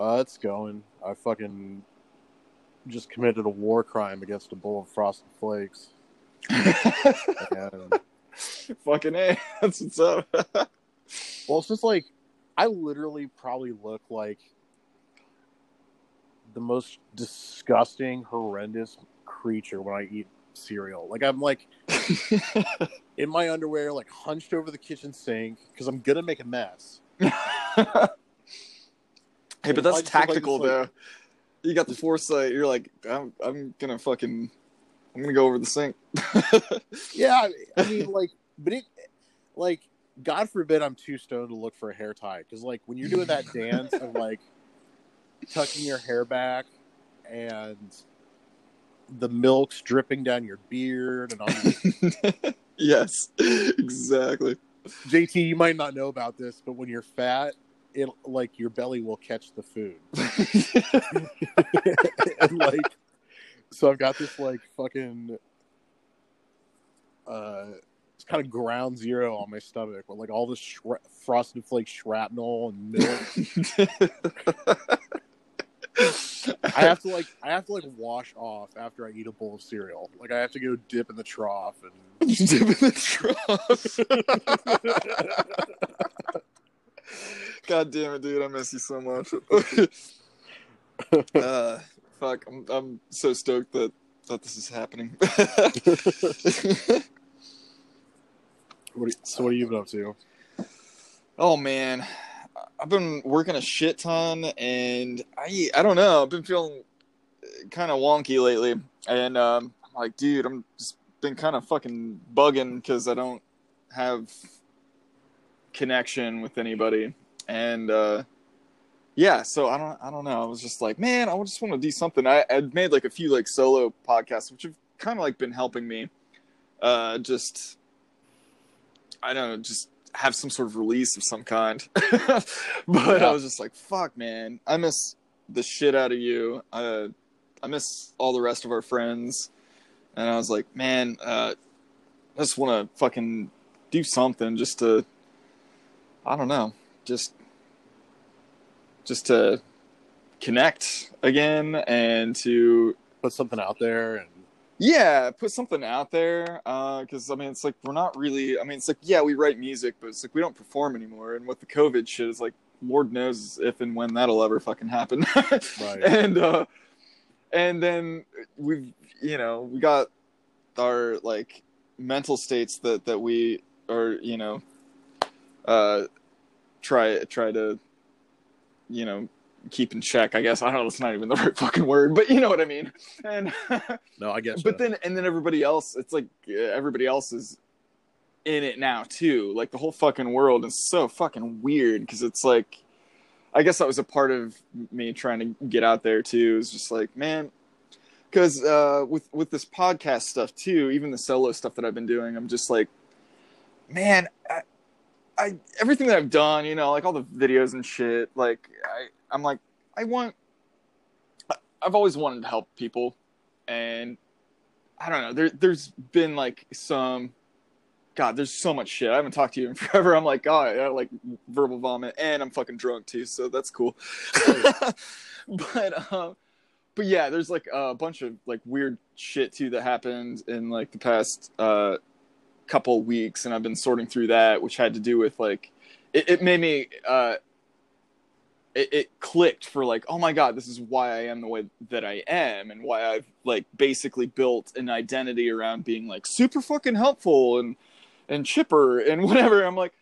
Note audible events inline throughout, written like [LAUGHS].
Uh, it's going. I fucking just committed a war crime against a bowl of Frosted Flakes. [LAUGHS] and, Fucking A. That's what's up. [LAUGHS] well, it's just like I literally probably look like the most disgusting, horrendous creature when I eat cereal. Like I'm like [LAUGHS] in my underwear, like hunched over the kitchen sink because I'm gonna make a mess. Hey, but that's look like tactical though. like- You got the foresight. You're like, I'm, I'm gonna fucking, I'm gonna go over the sink. [LAUGHS] Yeah, I- mean, like, but it, like, God forbid I'm too stoned to look for a hair tie because, like, when you're doing that dance of like tucking your hair back and the milk's dripping down your beard and on [LAUGHS] yes, exactly. JT, you might not know about this, but when you're fat, it like your belly will catch the food. [LAUGHS] [LAUGHS] and like so I've got this like fucking uh it's kind of ground zero on my stomach with like all this shra- frosted flake shrapnel and milk. [LAUGHS] I have to like I have to like wash off after I eat a bowl of cereal. Like I have to go dip in the trough and Dip in the trough. God damn it, dude! I miss you so much. [LAUGHS] uh, fuck, I'm I'm so stoked that that this is happening. [LAUGHS] what so what are you been up to? oh man, I've been working a shit ton, and I I don't know. I've been feeling kind of wonky lately, and um, I'm like, dude, I'm just been kind of fucking bugging because I don't have connection with anybody, and uh, yeah, so I don't I don't know. I was just like, man, I just want to do something. I I'd made like a few like solo podcasts, which have kind of like been helping me, uh, just I don't know, just have some sort of release of some kind. [LAUGHS] but Yeah. I was just like, fuck, man, I miss the shit out of you. Uh, I miss all the rest of our friends. And I was like, man, uh, I just want to fucking do something just to, I don't know, just, just to connect again and to Put something out there and yeah, put something out there. Because I mean, it's like we're not really. I mean, it's like yeah, we write music, but it's like we don't perform anymore. And with the COVID shit, it's like Lord knows if and when that'll ever fucking happen. [LAUGHS] Right. And uh, and then we've you know we got our like mental states that that we are you know uh try try to you know keep in check. I guess I don't know. It's not even the [LAUGHS] right fucking word, but you know what I mean. And [LAUGHS] no, I guess but then and then everybody else it's like everybody else is in it now too like the whole fucking world is so fucking weird because it's like i guess that was a part of me trying to get out there too is just like man because uh with with this podcast stuff too even the solo stuff that i've been doing i'm just like man I, I everything that i've done you know like all the videos and shit like i i'm like i want i've always wanted to help people and I don't know. There, there's been like some, God, there's so much shit. I haven't talked to you in [LAUGHS] forever. I'm like, God, I like verbal vomit, and I'm fucking drunk too, so that's cool. [LAUGHS] but, um, but yeah, there's like a bunch of like weird shit too that happened in like the past uh, couple weeks, and I've been sorting through that, which had to do with like, it, it made me. Uh, it, it clicked for like oh my god this is why i am the way that i am and why i've like basically built an identity around being like super fucking helpful and and chipper and [LAUGHS] whatever i'm like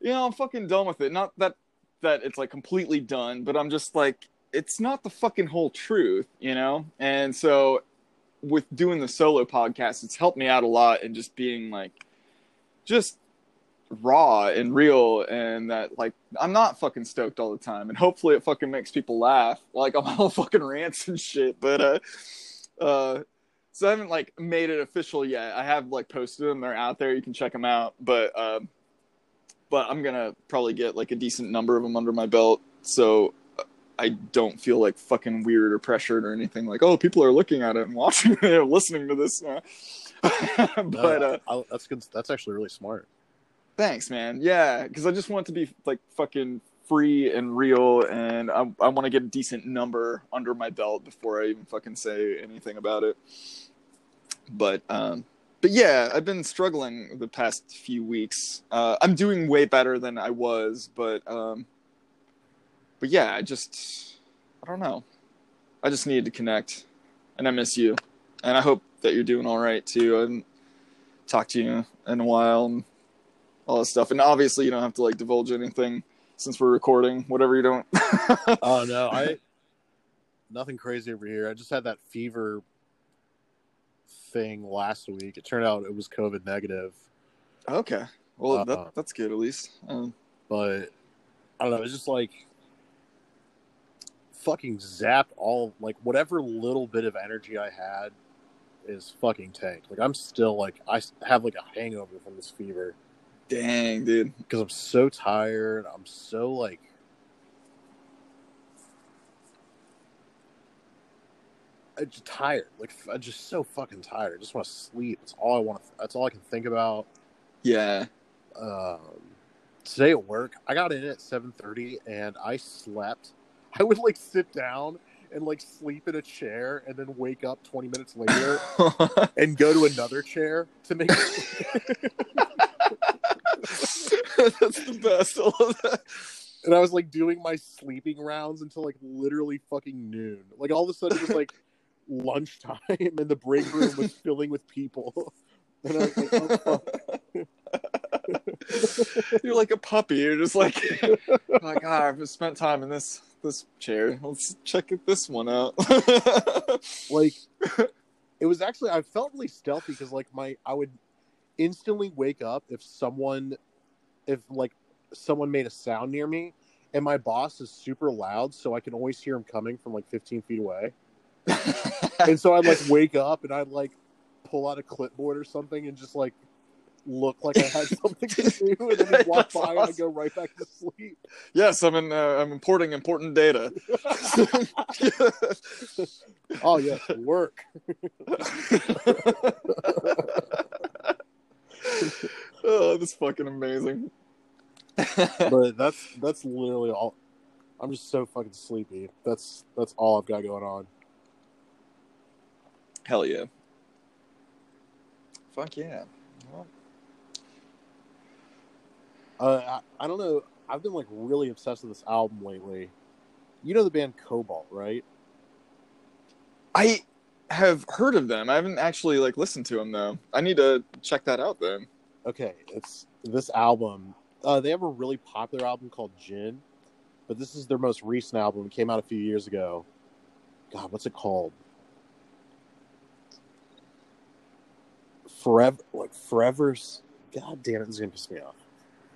you know i'm fucking done with it not that that it's like completely done but i'm just like it's not the fucking whole truth you know and so with doing the solo podcast it's helped me out a lot and just being like just raw and real and that like I'm not fucking stoked all the time and hopefully it fucking makes people laugh. Like I'm [LAUGHS] all fucking rants and shit but uh uh so I haven't like made it official yet. I have like posted them. They're out there. You can check them out. But um but I'm gonna probably get like a decent number of them under my belt. So I don't feel like fucking weird or pressured or anything. Like oh people are looking at it and [LAUGHS] watching it or listening to this uh, [LAUGHS] but uh I, that's good. That's actually really smart. Thanks, man. Yeah, because I just want to be like fucking free and real, and I, I want to get a decent number under my belt before I even fucking say anything about it. But um, but yeah, I've been struggling the past few weeks. Uh, I'm doing way better than I was, but um, but yeah, I just I don't know. I just needed to connect, and I miss you, and I hope that you're doing all right too. And haven't to you in a while and all that stuff, and obviously you don't have to like divulge anything since we're recording. Whatever you don't. [LAUGHS] Oh no, I nothing crazy over here. I just had that fever thing last week. It turned out it was COVID negative, okay, well Uh, that, that's good at least. Um, but I don't know. It's just like fucking zapped all like whatever little bit of energy I had is fucking tanked. Like I'm still like I have like a hangover from this fever dang, dude. because I'm so tired. I'm so like I'm just tired. Like I'm just so fucking tired. I just want to sleep. That's all I want. To, that's all I can think about. Yeah. Um, today at work, I got in at seven thirty and I slept. I would like sit down and like sleep in a chair and then wake up twenty minutes later [LAUGHS] and go to another chair to make. [LAUGHS] That's the best. That. and I was like doing my sleeping rounds until like literally fucking noon. Like all of a sudden it was like [LAUGHS] lunchtime and the break room was filling with people. And I was like, oh, fuck. You're like a puppy. You're just like, like ah, I've spent time in this this chair. [LAUGHS] Let's check this one out. [LAUGHS] like it was actually I felt really stealthy because like my I would instantly wake up if someone if like someone made a sound near me and my boss is super loud so I can always hear him coming from like 15 feet away. [LAUGHS] and so I'd like wake up and I'd like pull out a clipboard or something and just like look like I had [LAUGHS] something to do and then he'd walk by and I'd go right back to sleep. yes, I'm in. Uh, I'm importing important data. [LAUGHS] [LAUGHS] Oh yes, work. oh, that's fucking amazing. But that's that's literally all I'm just so fucking sleepy. That's that's all I've got going on. Hell yeah. Fuck yeah. Well, Uh, I, I don't know. I've been like really obsessed with this album lately. You know the band Cobalt, right? I have heard of them. I haven't actually like listened to them though. I need to check that out then. Okay, it's this album. Uh, they have a really popular album called Gin, but this is their most recent album. It came out a few years ago. God, what's it called? Forever, like Forever's. God damn it, is gonna piss me off.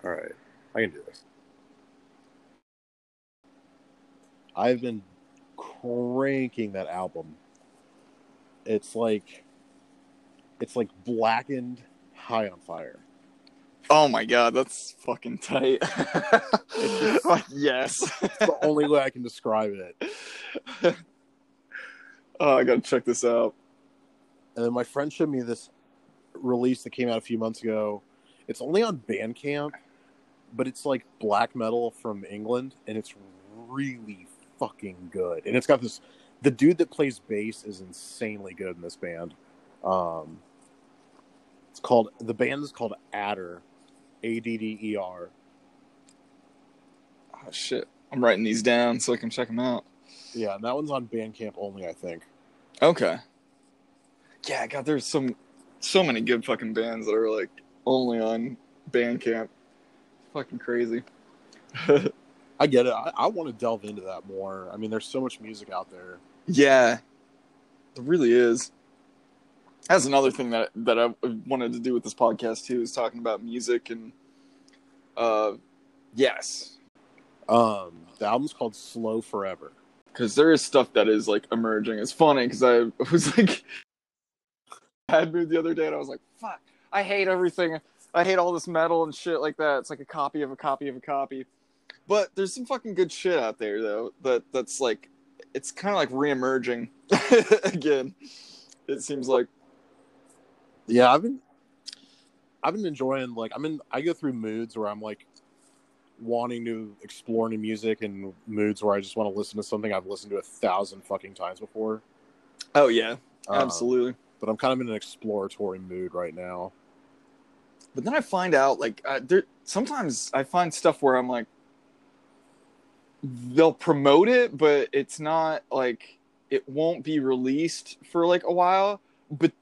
All right, I can do this. I've been cranking that album. It's like, it's like blackened, high on fire. Oh my god, that's fucking tight. [LAUGHS] Like, yes. It's the only way I can describe it. [LAUGHS] oh, I gotta check this out. And then my friend showed me this release that came out a few months ago. It's only on Bandcamp, but it's like black metal from England, and it's really fucking good. And it's got this. The dude that plays bass is insanely good in this band. Um, it's called the band is called Adder, A D D E R. Oh shit. I'm writing these down so I can check them out. Yeah, and that one's on Bandcamp only, I think. Okay. Yeah, God, there's some so many good fucking bands that are like only on Bandcamp. Fucking crazy. [LAUGHS] I get it. I, I want to delve into that more. I mean, there's so much music out there. Yeah, it really is. That's another thing that that I wanted to do with this podcast too is talking about music and uh yes, Um, the album's called Slow Forever. because there is stuff that is like emerging. It's funny because I [LAUGHS] was like [LAUGHS] bad mood the other day and I was like, fuck, I hate everything. I hate all this metal and shit like that. It's like a copy of a copy of a copy. But there's some fucking good shit out there though that that's like it's kind of like reemerging [LAUGHS] again. It seems like Yeah, I've been, I've been enjoying. Like, I'm in. I go through moods where I'm like, wanting to explore new music and moods where I just want to listen to something I've listened to a thousand fucking times before. Oh yeah, Um, absolutely. but I'm kind of in an exploratory mood right now. But then I find out like uh, there sometimes I find stuff where I'm like they'll promote it, but it's not like it won't be released for like a while. But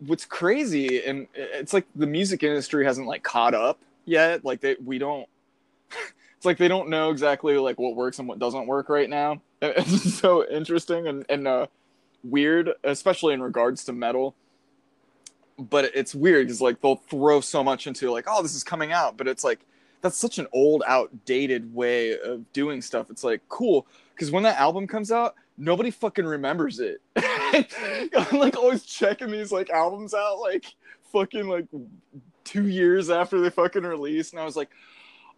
what's crazy and it's like the music industry hasn't like caught up yet. Like they we don't. [LAUGHS] It's like they don't know exactly like what works and what doesn't work right now. [LAUGHS] It's so interesting and and uh, weird, especially in regards to metal but it's weird because like they'll throw so much into like oh this is coming out but it's like that's such an old outdated way of doing stuff. It's like cool because when that album comes out nobody fucking remembers it. [LAUGHS] I'm like always checking these like albums out like fucking like two years after they fucking release and i was like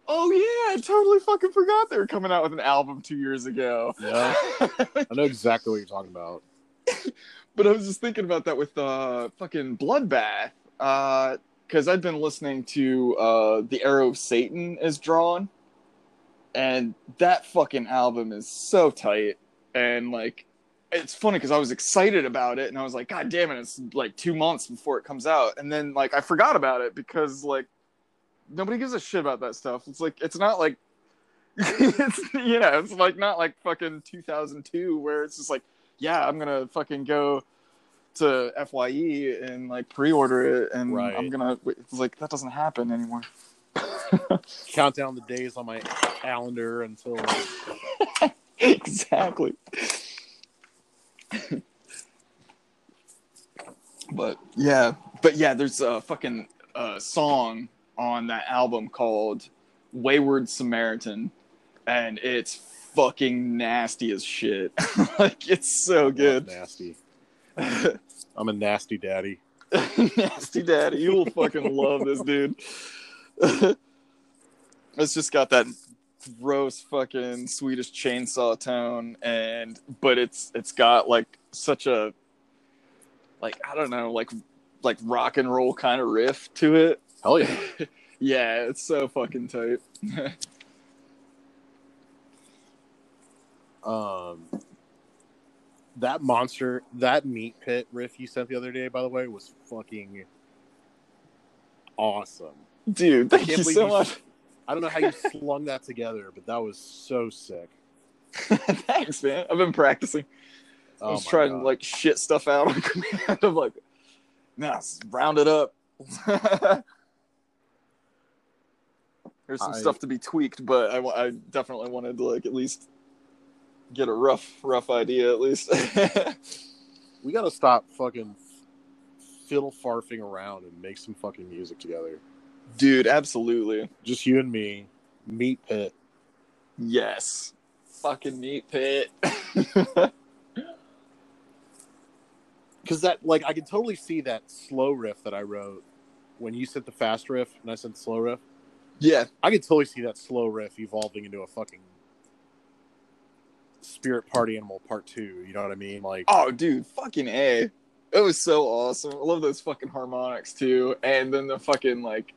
oh yeah i totally fucking forgot they were coming out with an album two years ago. Yeah, I know exactly what you're talking about. [LAUGHS] but I was just thinking about that with uh fucking Bloodbath. Uh because I'd been listening to uh The Arrow of Satan is drawn. And that fucking album is so tight. And like it's funny because I was excited about it and I was like, God damn it, it's like two months before it comes out. And then like I forgot about it because like nobody gives a shit about that stuff. It's like it's not like [LAUGHS] it's you know, it's like not like fucking 2002 where it's just like yeah, I'm gonna fucking go to Fye and like pre-order it, and Right. I'm gonna. It's like that doesn't happen anymore. [LAUGHS] Count down the days on my calendar until [LAUGHS] exactly. but yeah, but yeah, there's a fucking uh, song on that album called "Wayward Samaritan," and it's fucking nasty as shit. [LAUGHS] like it's so good. nasty. [LAUGHS] I'm a nasty daddy. [LAUGHS] Nasty Daddy, you will fucking love this dude. it's just got that gross fucking Swedish chainsaw tone, and but it's it's got like such a like I don't know like like rock and roll kind of riff to it. Hell yeah. Yeah, it's so fucking tight. Um, that monster, that meat pit riff you sent the other day, by the way, was fucking awesome. Dude, thank you so you- much. I don't know how you slung that together, but that was so sick. [LAUGHS] Thanks, man. I've been practicing. I Oh was trying God. to like shit stuff out on [LAUGHS] command. I'm like, nah, round it up. [LAUGHS] There's some I- stuff to be tweaked, but I, I definitely wanted to like at least get a rough, rough idea at least. [LAUGHS] we gotta stop fucking fiddle farfing around and make some fucking music together. Dude, absolutely. Just you and me, meat pit. Yes. Fucking meat pit. [LAUGHS] Because that, like, I can totally see that slow riff that I wrote when you sent the fast riff and I sent the slow riff. yeah. I could totally see that slow riff evolving into a fucking Spirit Party Animal Part Two. You know what I mean? Like, Oh, dude, fucking A. It was so awesome. I love those fucking harmonics too. And then the fucking like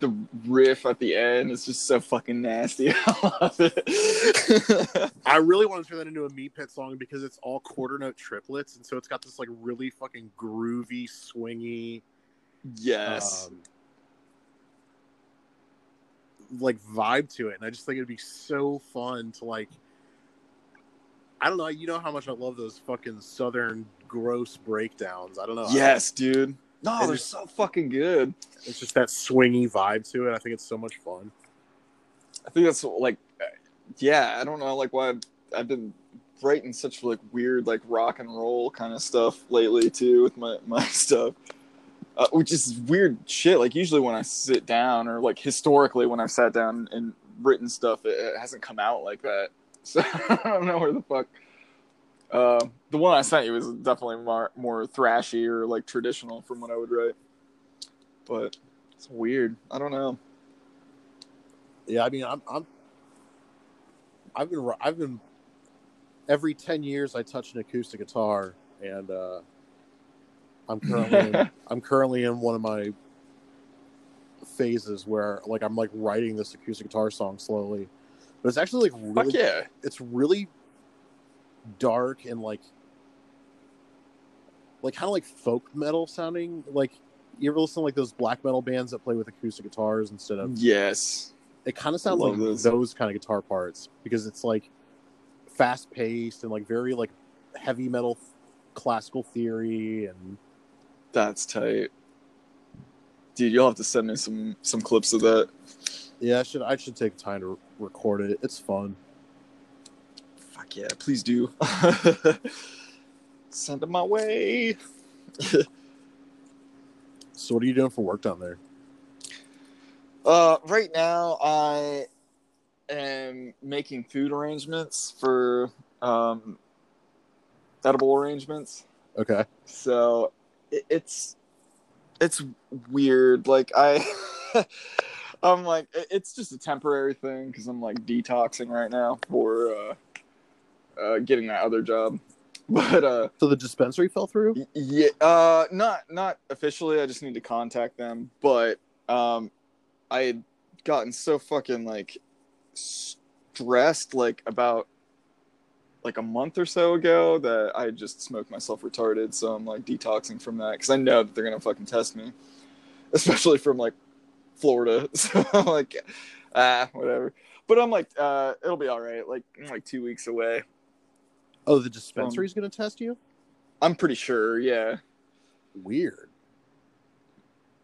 the riff at the end is just so fucking nasty. [LAUGHS] I love it. I really want to turn that into a Meat Pit song because it's all quarter note triplets, and so it's got this like really fucking groovy, swingy, yes. um, like vibe to it, and I just think it'd be so fun to like. I don't know. You know how much I love those fucking southern gross breakdowns. I don't know. yes, dude. No, And they're so fucking good. It's just that swingy vibe to it. I think it's so much fun. I think that's like, yeah, I don't know, like why I've, I've been writing such like weird like rock and roll kind of stuff lately too with my my [LAUGHS] stuff, uh, which is weird shit. Like usually when I sit down or like historically when I've sat down and written stuff, it, it hasn't come out like that. [LAUGHS] So I don't know where the fuck. Uh, the one I sent you was definitely more more thrashy or like traditional from what I would write, but it's weird. I don't know. Yeah, I mean, I'm, I'm, I've been, I've been, every ten years I touch an acoustic guitar, and uh, I'm currently, in, [LAUGHS] I'm currently in one of my phases where like I'm like writing this acoustic guitar song slowly, but it's actually like Fuck really yeah. it's really dark and like like kind of like folk metal sounding. Like you ever listen to like those black metal bands that play with acoustic guitars instead of Yes. it kind of sounds like those. those kind of guitar parts because it's like fast paced and like very like heavy metal classical theory and That's tight. Dude, you'll have to send me some some clips of that. Yeah, I should I should take time to record it. It's fun. Fuck yeah, please do. [LAUGHS] Send them my way. [LAUGHS] So what are you doing for work down there? Uh, right now, I am making food arrangements for um, edible arrangements. Okay. So it, it's it's weird. Like I, [LAUGHS] I'm like it's just a temporary thing because I'm like detoxing right now for uh, uh, getting that other job. [LAUGHS] But uh, So the dispensary fell through? Yeah, uh, not not officially. I just need to contact them. But um, I had gotten so fucking like stressed like about like a month or so ago that I just smoked myself retarded. So I'm like detoxing from that because I know that they're gonna fucking test me, [LAUGHS] especially from like Florida. [LAUGHS] So I'm like, ah, whatever. But I'm like, uh, it'll be all right. Like, I'm like two weeks away. Oh, the dispensary's going to test you? I'm pretty sure. Yeah. Weird.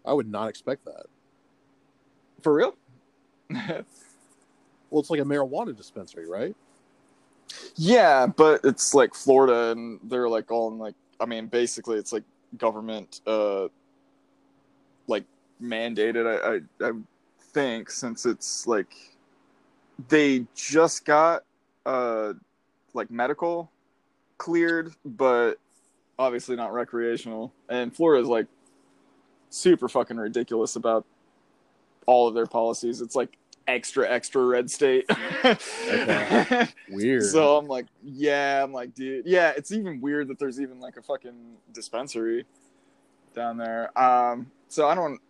I would not expect that. For real? [LAUGHS] Well, it's like a marijuana dispensary, right? Yeah, but it's like Florida, and they're like all in like. I mean, basically, it's like government, uh, like mandated. I, I, I think since it's like they just got uh like medical cleared, but obviously not recreational. And Florida's like super fucking ridiculous about all of their policies. It's like extra extra red state. [LAUGHS] Okay. Weird. So I'm like, yeah, I'm like, dude, yeah, it's even weird that there's even like a fucking dispensary down there. Um, so I don't,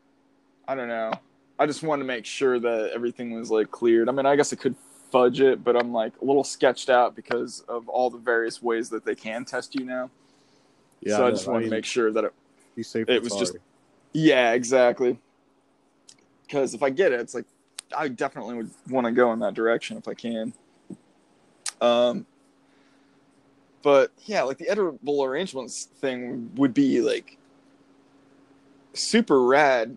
I don't know. I just wanted to make sure that everything was like cleared. I mean, I guess I could fudge it, but I'm like a little sketched out because of all the various ways that they can test you now. yeah, so I just want to make sure that it, be safe. it was just- yeah, exactly. Because if I get it, it's like I definitely would want to go in that direction if I can. Um, but yeah, like the edible arrangements thing would be like super rad,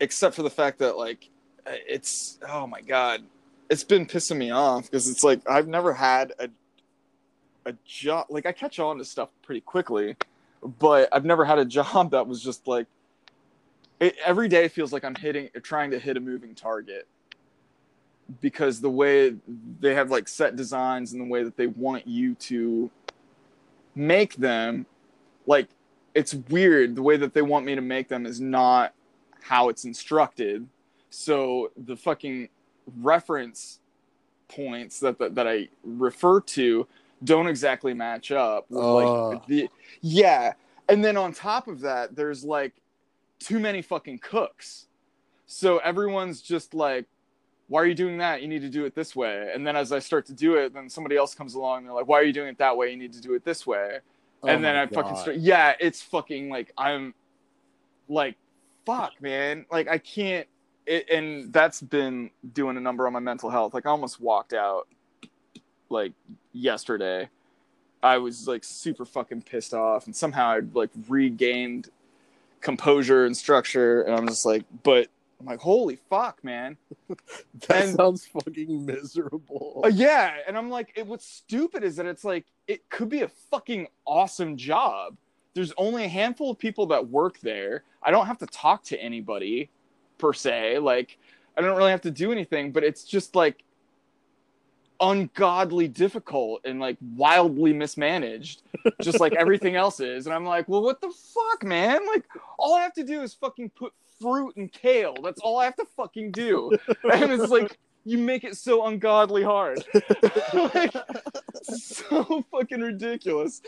except for the fact that like uh, it's oh my god, it's been pissing me off because it's like I've never had a a job like I catch on to stuff pretty quickly, but I've never had a [LAUGHS] job that was just like it, every day feels like I'm hitting trying to hit a moving target because the way they have like set designs and the way that they want you to make them like it's weird. The way that they want me to make them is not how it's instructed. So the fucking reference points that that, that I refer to don't exactly match up with Ugh. like the yeah. And then on top of that there's like too many fucking cooks. So everyone's just like why are you doing that? You need to do it this way. And then as i start to do it then somebody else comes along and they're like why are you doing it that way? You need to do it this way. Oh and then i fucking start yeah it's fucking like i'm like fuck man like i can't it, and that's been doing a number on my mental health like i almost walked out like yesterday i was like super fucking pissed off and somehow i like regained composure and structure and i'm just like but i'm like holy fuck man [LAUGHS] That and- sounds fucking miserable. uh, yeah, and I'm like, it, what's stupid is that it's like it could be a fucking awesome job. There's only a handful of people that work there. I don't have to talk to anybody per se. Like, I don't really have to do anything, but it's just like ungodly difficult and like wildly mismanaged, just like everything [LAUGHS] else is. And I'm like, well, what the fuck, man? Like, all I have to do is fucking put fruit and kale. That's all I have to fucking do. And it's like, you make it so ungodly hard. [LAUGHS] like, so fucking ridiculous.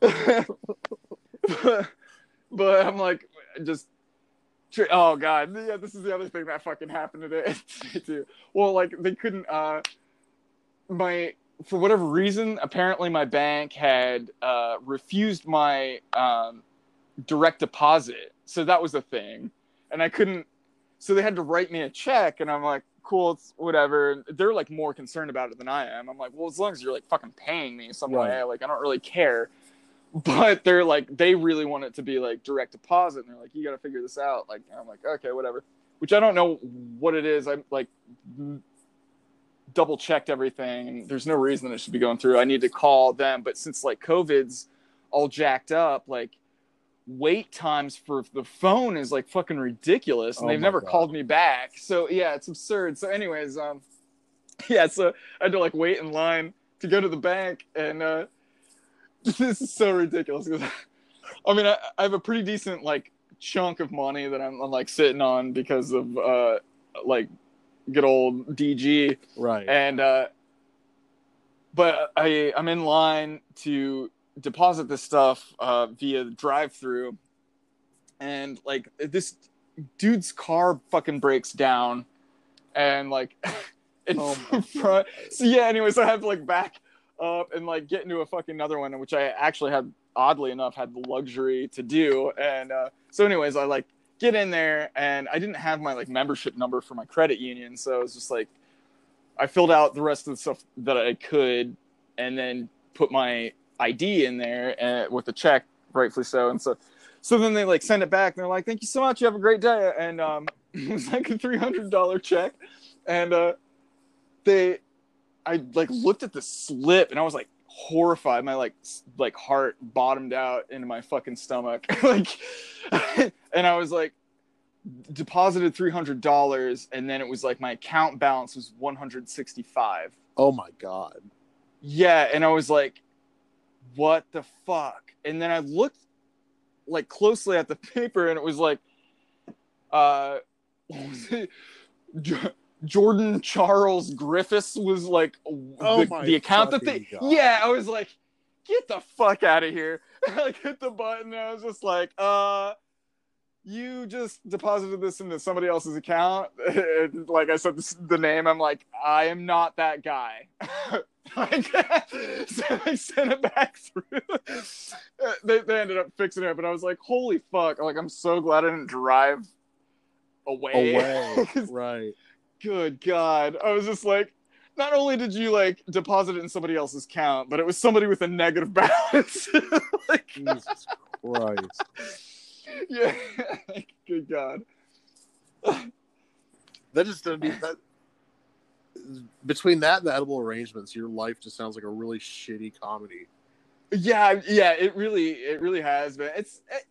[LAUGHS] but, but I'm like, just oh god, yeah, this is the other thing that fucking happened [LAUGHS] today too. Well, like they couldn't. uh My for whatever reason, apparently my bank had uh refused my um direct deposit, so that was a thing, and I couldn't. So they had to write me a check, and I'm like, cool, it's whatever. They're like more concerned about it than I am. I'm like, well, as long as you're like fucking paying me some Right. way, like I don't really care. [LAUGHS] But they're like, they really want it to be like direct deposit, and they're like, you got to figure this out. Like, I'm like, okay, whatever. Which I don't know what it is. I'm like, double checked everything, there's no reason that it should be going through. I need to call them, but since like COVID's all jacked up, like wait times for the phone is like fucking ridiculous and Oh they've never God. called me back so yeah it's absurd so anyways um [LAUGHS] yeah so i had to like wait in line to go to the bank and uh [LAUGHS] this is so ridiculous 'cause, [LAUGHS] i mean I, I have a pretty decent like chunk of money that i'm, I'm like sitting on because of uh like good old dg Right. and uh but i i'm in line to deposit this stuff uh via drive through and like this dude's car fucking breaks down. And like [LAUGHS] in Oh front so yeah anyways i have to like back up and like get into a fucking another one which i actually had oddly enough had the luxury to do. And uh so anyways i like get in there and i didn't have my like membership number for my credit union. So it was just like i filled out the rest of the stuff that i could and then put my id in there and with the check rightfully so. And so so then they like send it back. And they're like thank you so much. You have a great day. And um [LAUGHS] it was like a $300 check. And uh they i like looked at the slip and i was like horrified. My like like heart bottomed out into my fucking stomach. [LAUGHS] Like [LAUGHS] and i was like deposited $300 and then it was like my account balance was 165 oh my god. yeah and i was like what the fuck? And then i looked like closely at the [LAUGHS] paper and it was like uh what was it? Jo- jordan charles griffiths was like Oh the, the account that they God. yeah i was like get the fuck out of here [LAUGHS] i like hit the button and i was just like uh you just deposited this into somebody else's account [LAUGHS] like i said this, the name i'm like i am not that guy [LAUGHS] like, so I sent it back through. Uh, they, they ended up fixing it, but I was like, holy fuck. Like, I'm so glad I didn't drive away. Away. right. Good God. I was just like, not only did you like deposit it in somebody else's account, but it was somebody with a negative [LAUGHS] balance. [LAUGHS] like, Jesus Christ. [LAUGHS] yeah. Good God. [SIGHS] That just doesn't mean that. Between that and the edible arrangements, your life just sounds like a really shitty comedy. Yeah, yeah, it really, it really has been. It's, it,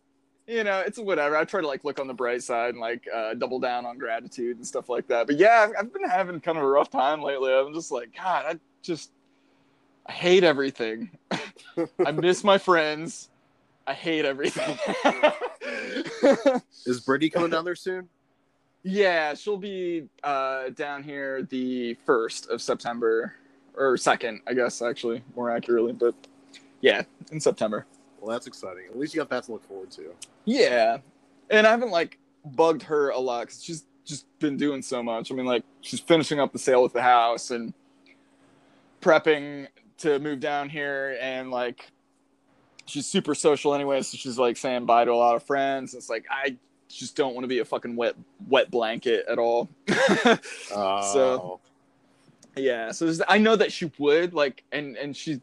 you know, it's whatever. I try to like look on the bright side and like uh, double down on gratitude and stuff like that. But yeah, I've, I've been having kind of a rough time lately. I'm just like, God, I just, I hate everything. [LAUGHS] I miss my friends. I hate everything. Is Brittany coming down there soon? yeah, she'll be uh, down here the first of September or second, I guess, actually, more accurately. But yeah, in September. Well, that's exciting. At least you got that to look forward to. Yeah, and I haven't like bugged her a lot because she's just been doing so much. I mean, like she's finishing up the sale with the house and prepping to move down here, and like she's super social anyway, so she's like saying bye to a lot of friends. It's like I just don't want to be a fucking wet wet blanket at all. Uh, [LAUGHS] So- yeah, so I know that she would like, and and she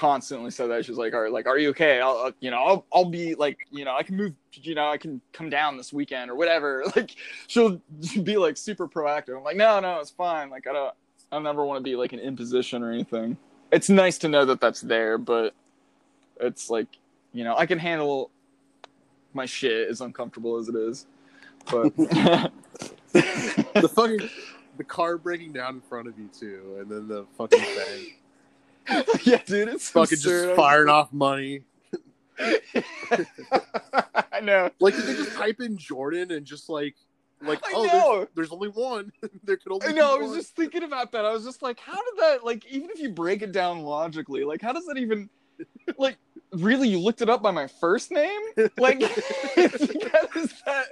constantly said that she's like, "Are like, are you okay? I'll, uh, you know, I'll, I'll be like, you know, I can move, you know, I can come down this weekend or whatever." [LAUGHS] Like, she'll [LAUGHS] be like super proactive. I'm like, no, no, it's fine. Like, I don't, I never want to be like an imposition or anything. It's nice to know that that's there, but it's like, you know, I can handle my shit as uncomfortable as it is. But [LAUGHS] the fucking the car breaking down in front of you too, and then the fucking bank [LAUGHS] yeah, dude, it's fucking absurd. just firing off money. [LAUGHS] I know. Like, did they just type in Jordan and just like, like, I oh, there's, there's only one. [LAUGHS] there could only I know. I was one. just thinking about that. I was just like, how did that? Like, even if you break it down logically, like, how does that even? Like, really, you looked it up by my first name? Like, does that?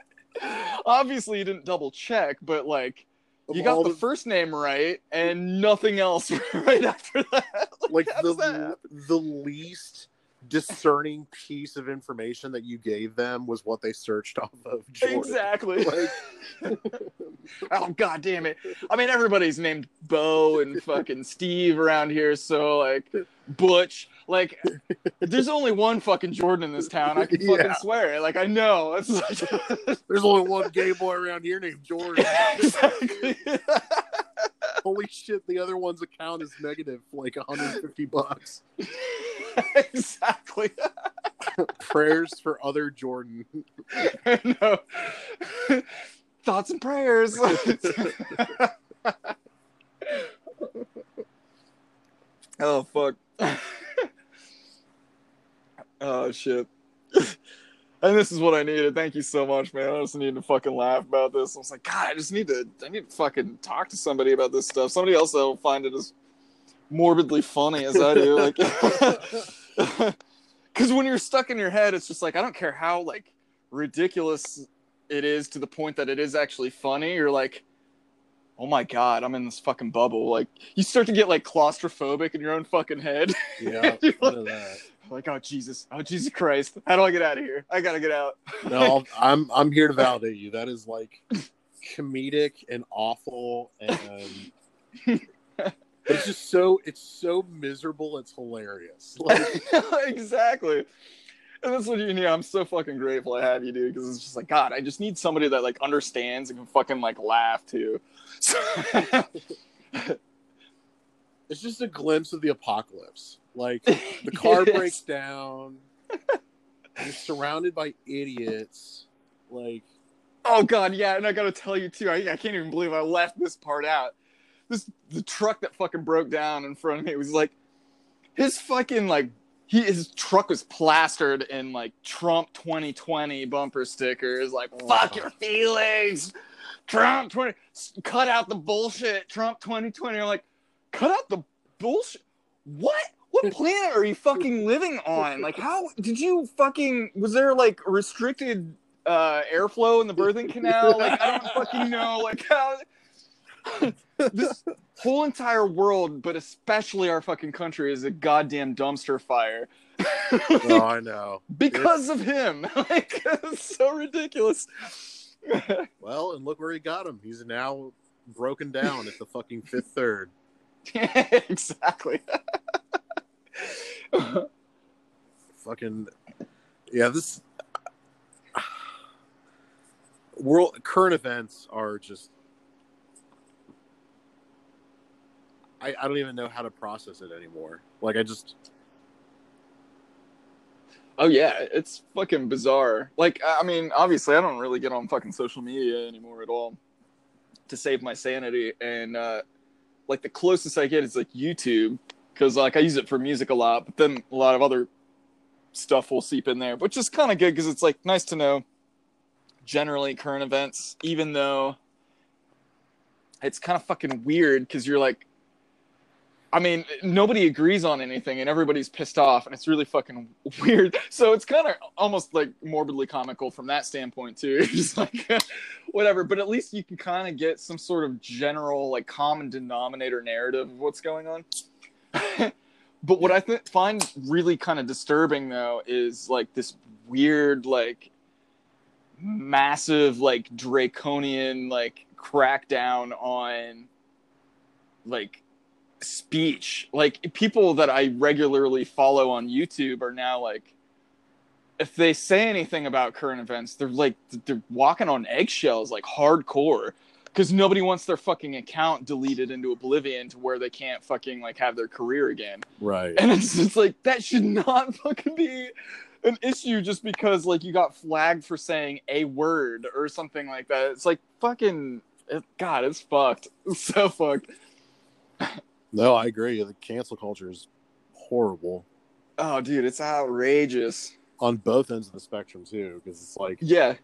obviously you didn't double check, but like Of you got all the, first name right and nothing else right after that. [LAUGHS] like that the the least discerning piece of information that you gave them was what they searched off of Jordan. Exactly. [LAUGHS] Like- [LAUGHS] oh god damn it. I mean everybody's named Bo and fucking Steve around here, so like Butch. Like there's only one fucking Jordan in this town. I can fucking Yeah. swear it. Like I know. It's like There's only one gay boy around here named Jordan. exactly. Holy shit, the other one's account is negative for like 150 bucks. [LAUGHS] exactly. [LAUGHS] Prayers for other Jordan. [LAUGHS] no. Thoughts and prayers. oh fuck. oh shit. And this is what I needed. Thank you so much, man. I just need to fucking laugh about this. I was like, God, I just need to I need to fucking talk to somebody about this stuff. Somebody else that'll find it as morbidly funny as I do. [LAUGHS] Like [LAUGHS] because when you're stuck in your head, it's just like I don't care how like ridiculous it is to the point that it is actually funny. You're like, oh my god, I'm in this fucking bubble. Like you start to get like claustrophobic in your own fucking head. Yeah, [LAUGHS] You're none of that. Like, oh Jesus, oh Jesus Christ, how do I get out of here? I gotta get out. No, [LAUGHS] I'll- I'm I'm here to validate you. That is like comedic and awful, and [LAUGHS] it's just so it's so miserable. It's hilarious. [LAUGHS] Like, exactly. And that's what you need. I'm so fucking grateful I have you, dude, because it's just like God. I just need somebody that like understands and can fucking like laugh too. So, it's just a glimpse of the apocalypse. Like [LAUGHS] the car Yes. breaks down. You're surrounded by idiots. Like Oh god, yeah, and I gotta tell you too. I, I can't even believe I left this part out. This the truck that fucking broke down in front of me was like his fucking like he his truck was plastered in like Trump 2020 bumper stickers, like oh, fuck your feelings, Trump 20. Cut out the bullshit, Trump 2020. I'm like, cut out the bullshit. What? What planet are you fucking living on? Like, how did you fucking? Was there like restricted uh, airflow in the birthing [LAUGHS] canal? Like, I don't fucking know. Like, how [LAUGHS] this whole entire world, but especially our fucking country, is a goddamn dumpster fire [LAUGHS] oh, I know. because of him. Like, it's so ridiculous. Well, and look where he got him. He's now broken down at the fucking fifth third. exactly. [LAUGHS] Fucking yeah. This world current events are just. I, I don't even know how to process it anymore. Like I just Oh yeah, it's fucking bizarre. Like I mean, obviously I don't really get on fucking social media anymore at all to save my sanity and uh like the closest I get is like YouTube cuz like I use it for music a lot, but then a lot of other stuff will seep in there, which is kind of good cuz it's like nice to know generally current events even though it's kind of fucking weird cuz you're like I mean, nobody agrees on anything and everybody's pissed off and it's really fucking [LAUGHS] weird. So it's kind of almost like morbidly comical from that standpoint too. [LAUGHS] Just like [LAUGHS] whatever, but at least you can kind of get some sort of general like common denominator narrative of what's going on. [LAUGHS] but what I th- find really kind of disturbing though is like this weird like massive like draconian like crackdown on like speech. Like people that I regularly follow on YouTube are now like if they say anything about current events, they're like they're walking on eggshells like hardcore because nobody wants their fucking account deleted into oblivion to where they can't fucking like have their career again. right. And it's just like that should not [LAUGHS] fucking be an issue just because like you got flagged for saying a word or something like that. It's like fucking it, God, it's fucked. [LAUGHS] It's so fucked. No, I agree. The cancel culture is horrible Oh, dude, it's outrageous. on both ends of the spectrum too, because it's like Yeah.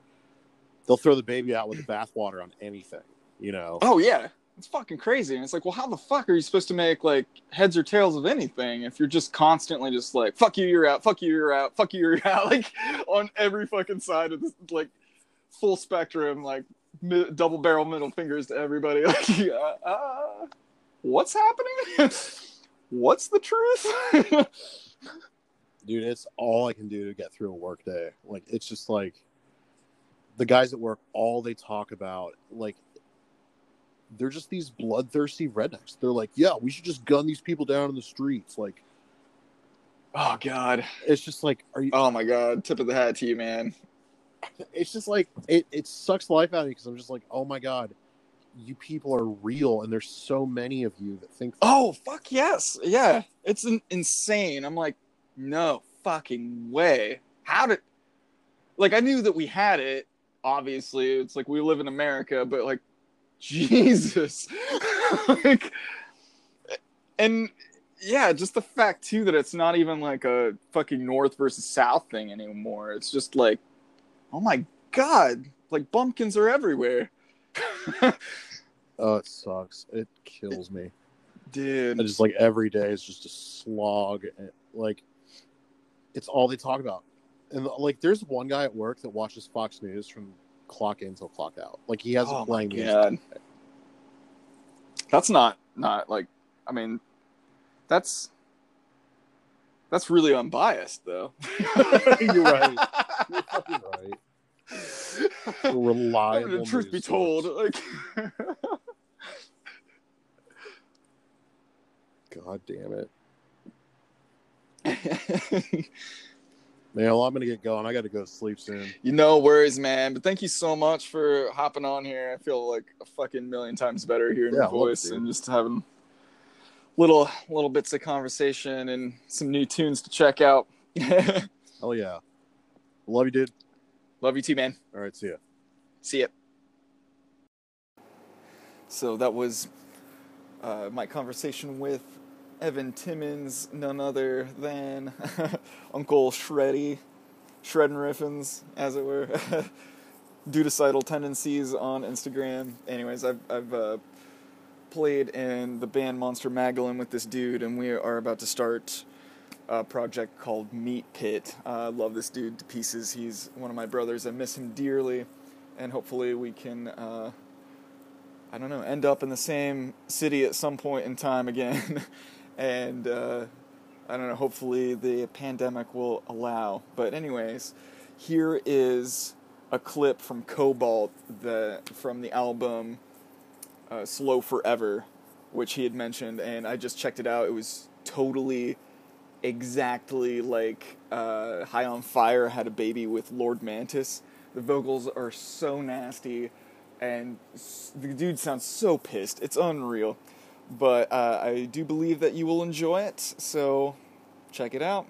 they'll throw the baby out with the bathwater on anything. You know. Oh, yeah. It's fucking crazy. And it's like, well, how the fuck are you supposed to make like heads or tails of anything if you're just constantly just like, fuck you, you're out, fuck you, you're out, fuck you, you're [LAUGHS] out, like on every fucking side of this, like full spectrum, like mi- double barrel middle fingers to everybody. [LAUGHS] Like, uh, uh, what's happening? [LAUGHS] what's the truth? dude it's all i can do to get through a work day like it's just like the guys at work all they talk about like they're just these bloodthirsty rednecks they're like yeah we should just gun these people down in the streets like oh God. it's just like are you Oh my God. Tip of the hat to you, man. it's just like it, it sucks life out of me because i'm just like oh my god you people are real and there's so many of you that think Oh fuck yes, yeah. It's an, insane. I'm like, no fucking way. How did? Like, I knew that we had it. Obviously, it's like we live in America, but like, Jesus, [LAUGHS] like, and yeah, just the fact too that it's not even like a fucking North versus South thing anymore. It's just like, oh my god, like bumpkins are everywhere. oh it sucks it kills me Dude, And just like every day is just a slog. Like it's all they talk about. And like there's one guy at work that watches Fox News from clock in till clock out. Like he has Oh it playing music. That's not not like I mean that's that's really unbiased though. [LAUGHS] You're right. [LAUGHS] You're fucking right. Reliable. the truth be told, source. like God damn it. [LAUGHS] Man, well, I'm gonna get going. I gotta go to sleep soon. you know worries, man. But thank you so much for hopping on here. I feel like a fucking million times better hearing Yeah, your voice and just having little little bits of conversation and some new tunes to check out. [LAUGHS] Hell yeah. Love you, dude. Love you too, man. All right, see ya. See ya. So that was uh, my conversation with Evan Timmons, none other than [LAUGHS] Uncle Shreddy, Shreddin' Riffins, as it were. [LAUGHS] Dudicidal tendencies on Instagram. Anyways, I've, I've uh, played in the band Monster Magdalene with this dude, and we are about to start a project called Meat Pit. Uh, I love this dude to pieces. He's one of my brothers. I miss him dearly, and hopefully we can, uh, I don't know, end up in the same city at some point in time again. [LAUGHS] and uh, I don't know, hopefully the pandemic will allow. But, anyways, here is a clip from Cobalt the, from the album uh, Slow Forever, which he had mentioned, and I just checked it out. It was totally exactly like uh, High on Fire had a baby with Lord Mantis. The vocals are so nasty, and the dude sounds so pissed. It's unreal. But uh, I do believe that you will enjoy it, so check it out.